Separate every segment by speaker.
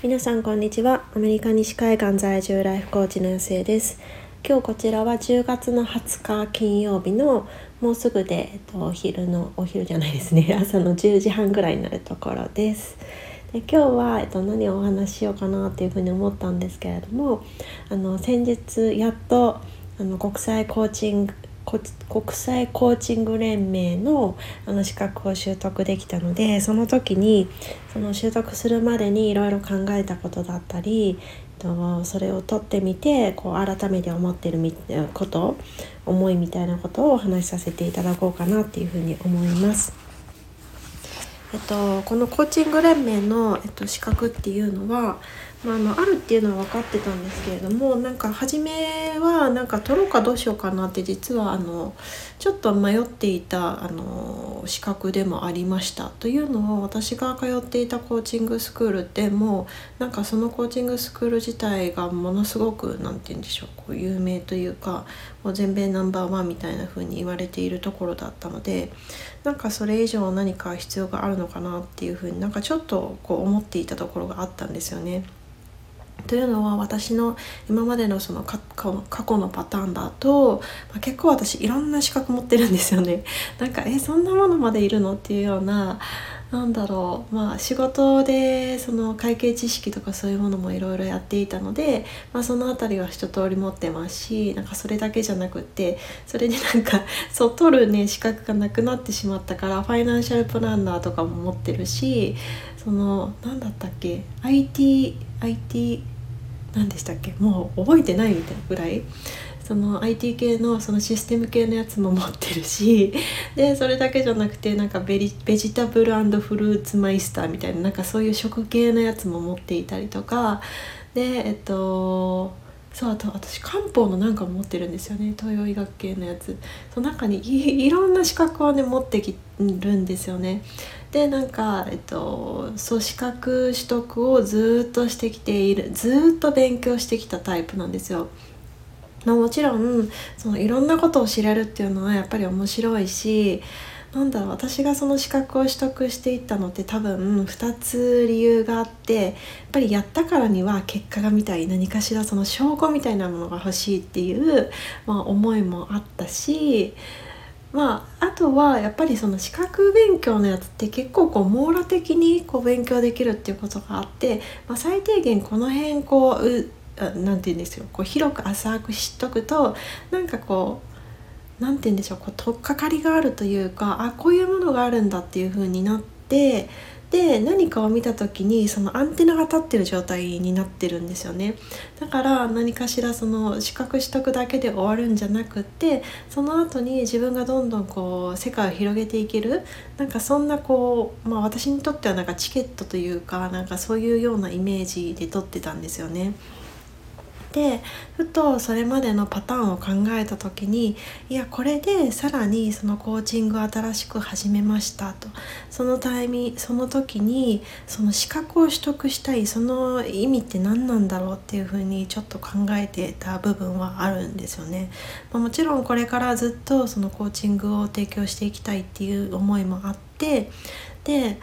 Speaker 1: 皆さんこんにちは。アメリカ西海岸在住ライフコーチの安江です。今日こちらは10月の20日金曜日のもうすぐで、えっと、お昼のお昼じゃないですね。朝の10時半ぐらいになるところです。で今日は、えっと、何をお話ししようかなっていうふうに思ったんですけれどもあの先日やっとあの国際コーチング国際コーチング連盟のあの資格を習得できたのでその時にその習得するまでにいろいろ考えたことだったりとそれを取ってみてこう改めて思ってること思いみたいなことをお話しさせていただこうかなっていうふうに思います。えっと、このコーチング連盟の、えっと、資格っていうのはまあ、あのあるっていうのは分かってたんですけれどもなんか初めはなんか取ろうかどうしようかなって実はあのちょっと迷っていたあの資格でもありましたというのを私が通っていたコーチングスクールってもうなんかそのコーチングスクール自体がものすごく何て言うんでしょうこう有名というかもう全米ナンバーワンみたいな風に言われているところだったのでなんかそれ以上何か必要があるのかなっていう風になんかちょっとこう思っていたところがあったんですよね。というのは私の今までのその過去のパターンだと、まあ、結構私いろんな資格持ってるんですよね。なんかえそんなものまでいるの？っていうようななんだろう。まあ仕事でその会計知識とかそういうものもいろいろやっていたので、まあ、その辺りは一通り持ってますしなんかそれだけじゃなくってそれでなんかそう取るね資格がなくなってしまったからファイナンシャルプランナーとかも持ってるしその何だったっけ IT IT 何でしたっけもう覚えてないみたいなぐらい。その IT 系のそのシステム系のやつも持ってるし でそれだけじゃなくてなんかベリベジタブルフルーツマイスターみたいななんかそういう食系のやつも持っていたりとかでえっとそうあと私漢方のなんか持ってるんですよね。東洋医学系のやつ。その中にいろんな資格をね持ってきるんですよね。でなんか、えっと、そう資格取得をずっとしてきているずっと勉強してきたタイプなんですよ。まあ、もちろんそのいろんなことを知れるっていうのはやっぱり面白いしなんだろう私がその資格を取得していったのって多分2つ理由があってやっぱりやったからには結果が見たい何かしらその証拠みたいなものが欲しいっていう、まあ、思いもあったしまあ、あとはやっぱりその資格勉強のやつって結構こう網羅的にこう勉強できるっていうことがあって、まあ、最低限この辺こう何て言うんですよ。こう広く浅く知っとくとなんかこう何て言うんでしょう。こう取っかかりがあるというかあこういうものがあるんだっていう風になってで何かを見た時にそのアンテナが立ってる状態になってるんですよね。だから何かしらその資格取得だけで終わるんじゃなくってその後に自分がどんどんこう世界を広げていけるなんかそんなこうまあ私にとってはなんかチケットというかなんかそういうようなイメージで撮ってたんですよね。でふとそれまでのパターンを考えた時にいやこれでさらにそのコーチングを新しく始めましたとそのタイミその時にその資格を取得したいその意味って何なんだろうっていうふうにちょっと考えてた部分はあるんですよね。まあ、もちろんこれからずっとそのコーチングを提供していきたいっていう思いもあってで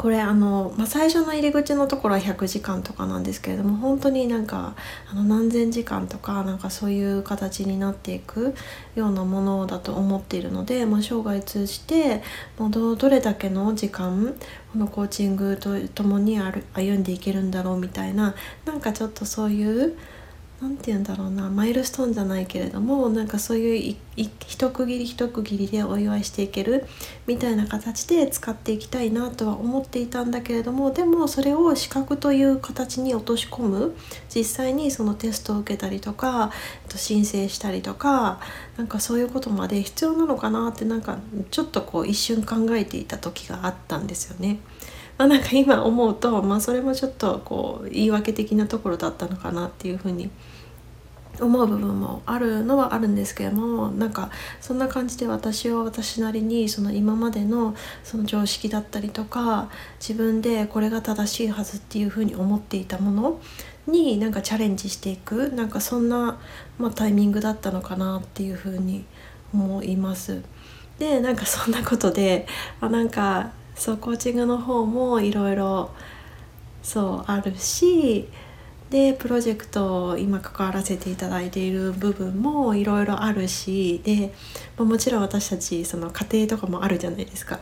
Speaker 1: これあの、まあ、最初の入り口のところは100時間とかなんですけれども本当になんかあの何千時間とかなんかそういう形になっていくようなものだと思っているので、まあ、生涯通じてもうどれだけの時間このコーチングと共に歩んでいけるんだろうみたいななんかちょっとそういう何て言うんだろうなマイルストーンじゃないけれどもなんかそういう一区切り一区切りでお祝いしていけるみたいな形で使っていきたいなとは思っていたんだけれどもでもそれを資格という形に落とし込む実際にそのテストを受けたりとか申請したりとかなんかそういうことまで必要なのかなってなんかちょっとこう一瞬考えていた時があったんですよね。まあ、なんか今思うと、まあ、それもちょっとこう言い訳的なところだったのかなっていうふうに思う部分もあるのはあるんですけどもなんかそんな感じで私は私なりにその今までのその常識だったりとか自分でこれが正しいはずっていうふうに思っていたものになんかチャレンジしていくなんかそんな、まあ、タイミングだったのかなっていうふうに思います。でなんかそんなことであなんかそうコーチングの方もいろいろそうあるしでプロジェクト今関わらせていただいている部分もいろいろあるしで、ま、もちろん私たちその家庭とかもあるじゃないですか。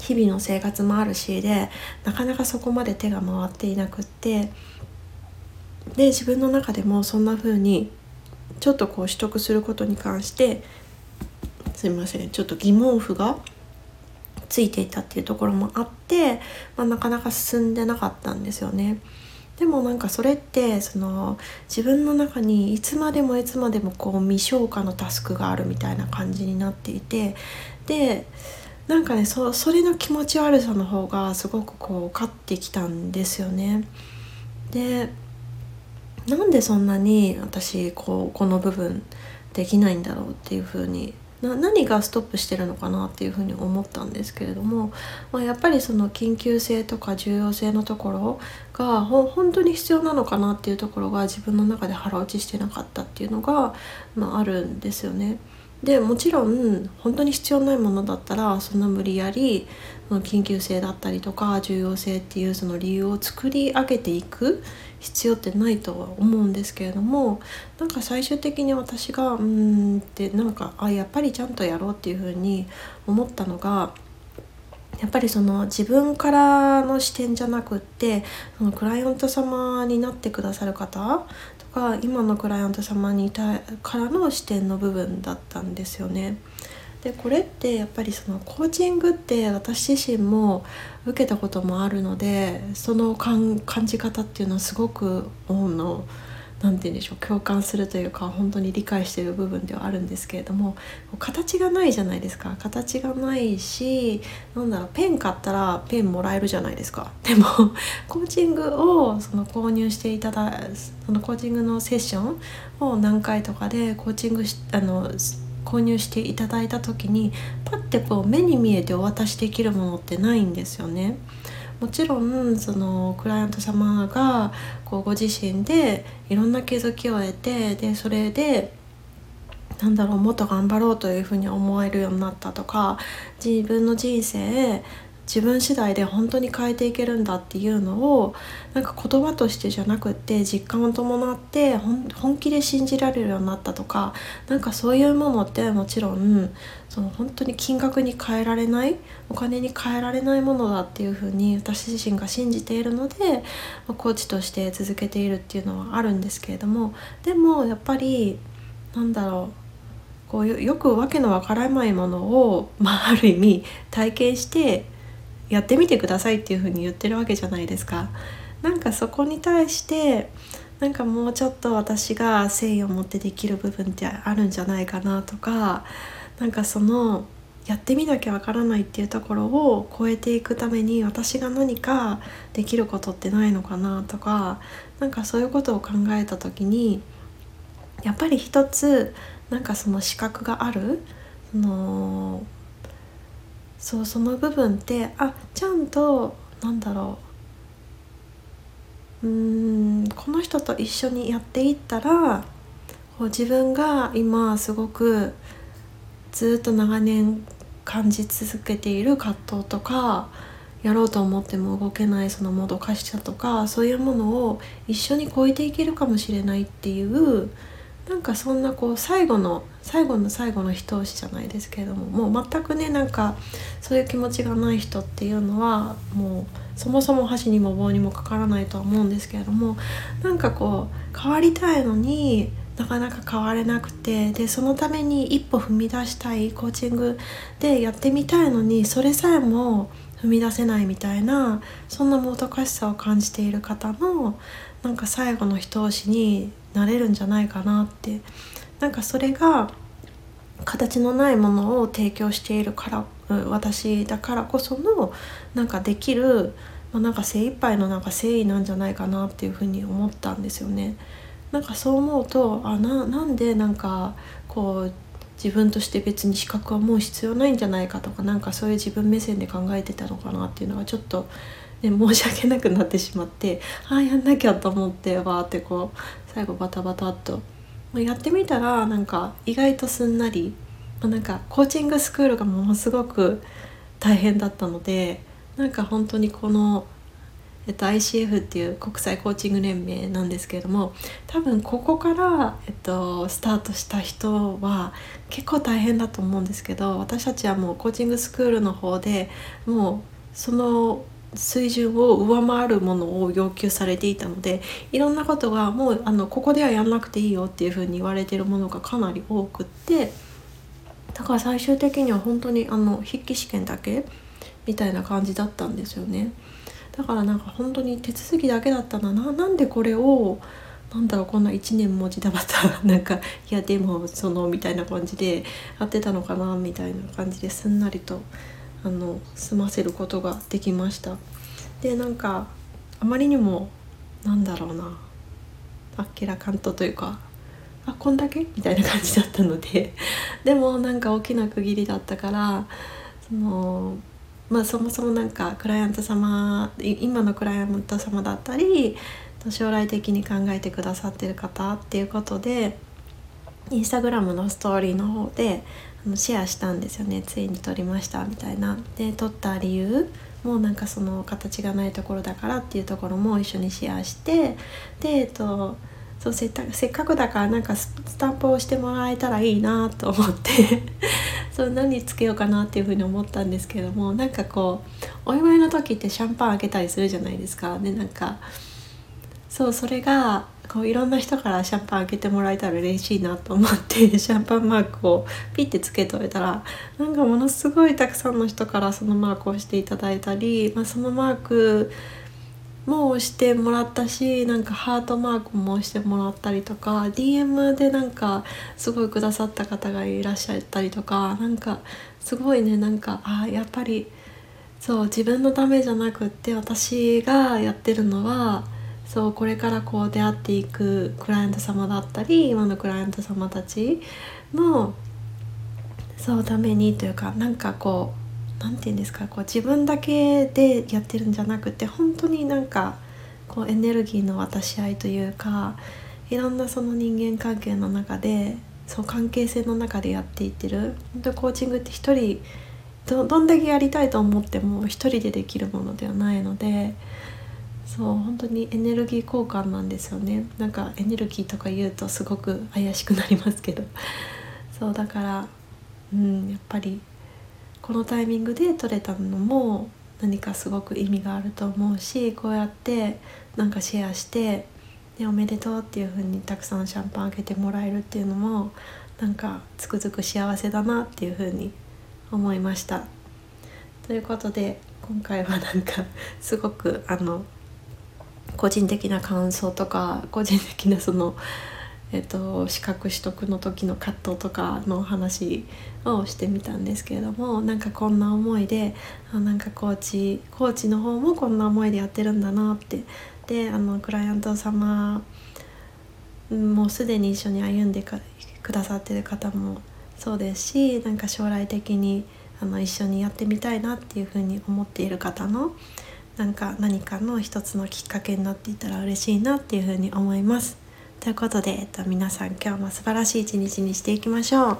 Speaker 1: 日々の生活もあるしでなかなかそこまで手が回っていなくってで自分の中でもそんな風にちょっとこう取得することに関してすいませんちょっと疑問符がついていたっていうところもあって、まあ、なかなか進んでなかったんですよね。でもなんかそれってその自分の中にいつまでもいつまでもこう未消化のタスクがあるみたいな感じになっていてでなんかねそそれの気持ち悪さの方がすごくこう勝ってきたんですよね。でなんでそんなに私こうこの部分できないんだろうっていうふうにな何がストップしてるのかなっていうふうに思ったんですけれども、まあ、やっぱりその緊急性とか重要性のところが本当に必要なのかなっていうところが自分の中で腹落ちしてなかったっていうのが、まあ、あるんですよね。でもちろん本当に必要ないものだったらそんな無理やり緊急性だったりとか重要性っていうその理由を作り上げていく必要ってないとは思うんですけれどもなんか最終的に私がうんってなんかあやっぱりちゃんとやろうっていうふうに思ったのがやっぱりその自分からの視点じゃなくってそのクライアント様になってくださる方が今のクライアント様にいたからの視点の部分だったんですよね。でこれってやっぱりそのコーチングって私自身も受けたこともあるのでその感じ方っていうのはすごくの何て言うんでしょう共感するというか本当に理解してる部分ではあるんですけれども形がないじゃないですか形がないしなんだろうペン買ったらペンもらえるじゃないですか でもコーチングをその購入していただそのコーチングのセッションを何回とかでコーチングしあの購入していただいた時にパッてこう目に見えてお渡しできるものってないんですよね。もちろんそのクライアント様がこうご自身でいろんな気づきを得てでそれでなんだろうもっと頑張ろうというふうに思えるようになったとか自分の人生自分次第で本当に変えていけるんだっていうのをなんか言葉としてじゃなくって実感を伴って本気で信じられるようになったとかなんかそういうものってもちろんその本当に金額に換えられないお金に換えられないものだっていうふうに私自身が信じているのでコーチとして続けているっていうのはあるんですけれどもでもやっぱりなんだろうこうよくわけのわからないものを、まあ、ある意味体験してやってみてくださいっていうふうに言ってるわけじゃないですか。なんかそこに対してなんかもうちょっと私が誠意を持ってできる部分ってあるんじゃないかなとかなんかそのやってみなきゃわからないっていうところを超えていくために私が何かできることってないのかなとかなんかそういうことを考えた時にやっぱり一つなんかその資格があるそのそうその部分ってあちゃんとなんだろう。うんこの人と一緒にやっていったらこう自分が今すごくずっと長年感じ続けている葛藤とかやろうと思っても動けないそのもどかしさとかそういうものを一緒に超えていけるかもしれないっていうなんかそんなこう最後の最後の最後の一押しじゃないですけれどももう全くねなんかそういう気持ちがない人っていうのはもうそもそも箸にも棒にもかからないとは思うんですけれどもなんかこう変わりたいのになかなか変われなくてでそのために一歩踏み出したいコーチングでやってみたいのにそれさえも踏み出せないみたいなそんなもどかしさを感じている方のなんか最後の一押しになれるんじゃないかなってなんかそれが形のないものを提供しているから私だからこそのなんかできる、まあ、なんか精一杯のなんか誠意なんじゃないかなっていうふうに思ったんですよね。なんかそう思うとあななんでなんかこう自分として別に資格はもう必要ないんじゃないかとかなんかそういう自分目線で考えてたのかなっていうのがちょっと、ね、申し訳なくなってしまってああやんなきゃと思ってわーってこう最後バタバタっと。やってみたらなんか意外とすんなりまなんかコーチングスクールがものすごく大変だったのでなんか本当にこのえっと、ICF っていう国際コーチング連盟なんですけれども多分ここから、えっと、スタートした人は結構大変だと思うんですけど私たちはもうコーチングスクールの方でもうその水準を上回るものを要求されていたのでいろんなことがもうあのここではやんなくていいよっていうふうに言われてるものがかなり多くってだから最終的には本当にあの筆記試験だけみたいな感じだったんですよね。だからなんか本当に手続きだけだったなななんでこれをなんだろうこんな1年もじたばた なんかいやでもそのみたいな感じでやってたのかなみたいな感じですんなりとあの済ませることができました。でなんかあまりにもなんだろうな。あっけらかんとというかあこんだけ？みたいな感じだったので。でもなんか大きな区切りだったからそのまあそもそもなんかクライアント様今のクライアント様だったり将来的に考えてくださってる方っていうことでインスタグラムのストーリーの方であのシェアしたんですよねついに撮りましたみたいな。で撮った理由もうなんかその形がないところだからっていうところも一緒にシェアしてでえっとそうせっかくだからなんかスタンプをしてもらえたらいいなと思って そう何つけようかなっていうふうに思ったんですけどもなんかこうお祝いの時ってシャンパン開けたりするじゃないですか。でなんかそうそれがこういろんな人からシャンパン開けてもらえたら嬉しいなと思って シャンパンマークをピッてつけといたらなんかものすごいたくさんの人からそのマークをしていただいたり、まあ、そのマークも押してもらったしなんかハートマークも押してもらったりとか DM でなんかすごいくださった方がいらっしゃったりとかなんかすごいねなんかあやっぱりそう自分のためじゃなくって私がやってるのはそうこれからこう出会っていくクライアント様だったり今のクライアント様たちのそうためにというかなんかこう何て言うんですかこう自分だけでやってるんじゃなくて本当になんかこうエネルギーの渡し合いというかいろんなその人間関係の中でそう関係性の中でやっていってる。本当コーチングって一人どんだけやりたいと思っても一人でできるものではないのでそう本当にエネルギー交換なんですよねなんかエネルギーとか言うとすごく怪しくなりますけど そうだからうんやっぱりこのタイミングで撮れたのも何かすごく意味があると思うしこうやってなんかシェアしてでおめでとうっていう風にたくさんシャンパンあげてもらえるっていうのもなんかつくづく幸せだなっていう風に思いました。ということで今回はなんかすごくあの個人的な感想とか個人的なその、えっと、資格取得の時の葛藤とかの話をしてみたんですけれどもなんかこんな思いであなんかコーチコーチの方もこんな思いでやってるんだなって。であのクライアント様もうすでに一緒に歩んでくださってる方もそうですしなんか将来的にあの一緒にやってみたいなっていうふうに思っている方のなんか何かの一つのきっかけになっていたら嬉しいなっていうふうに思います。ということで、えっと、皆さん今日も素晴らしい一日にしていきましょう。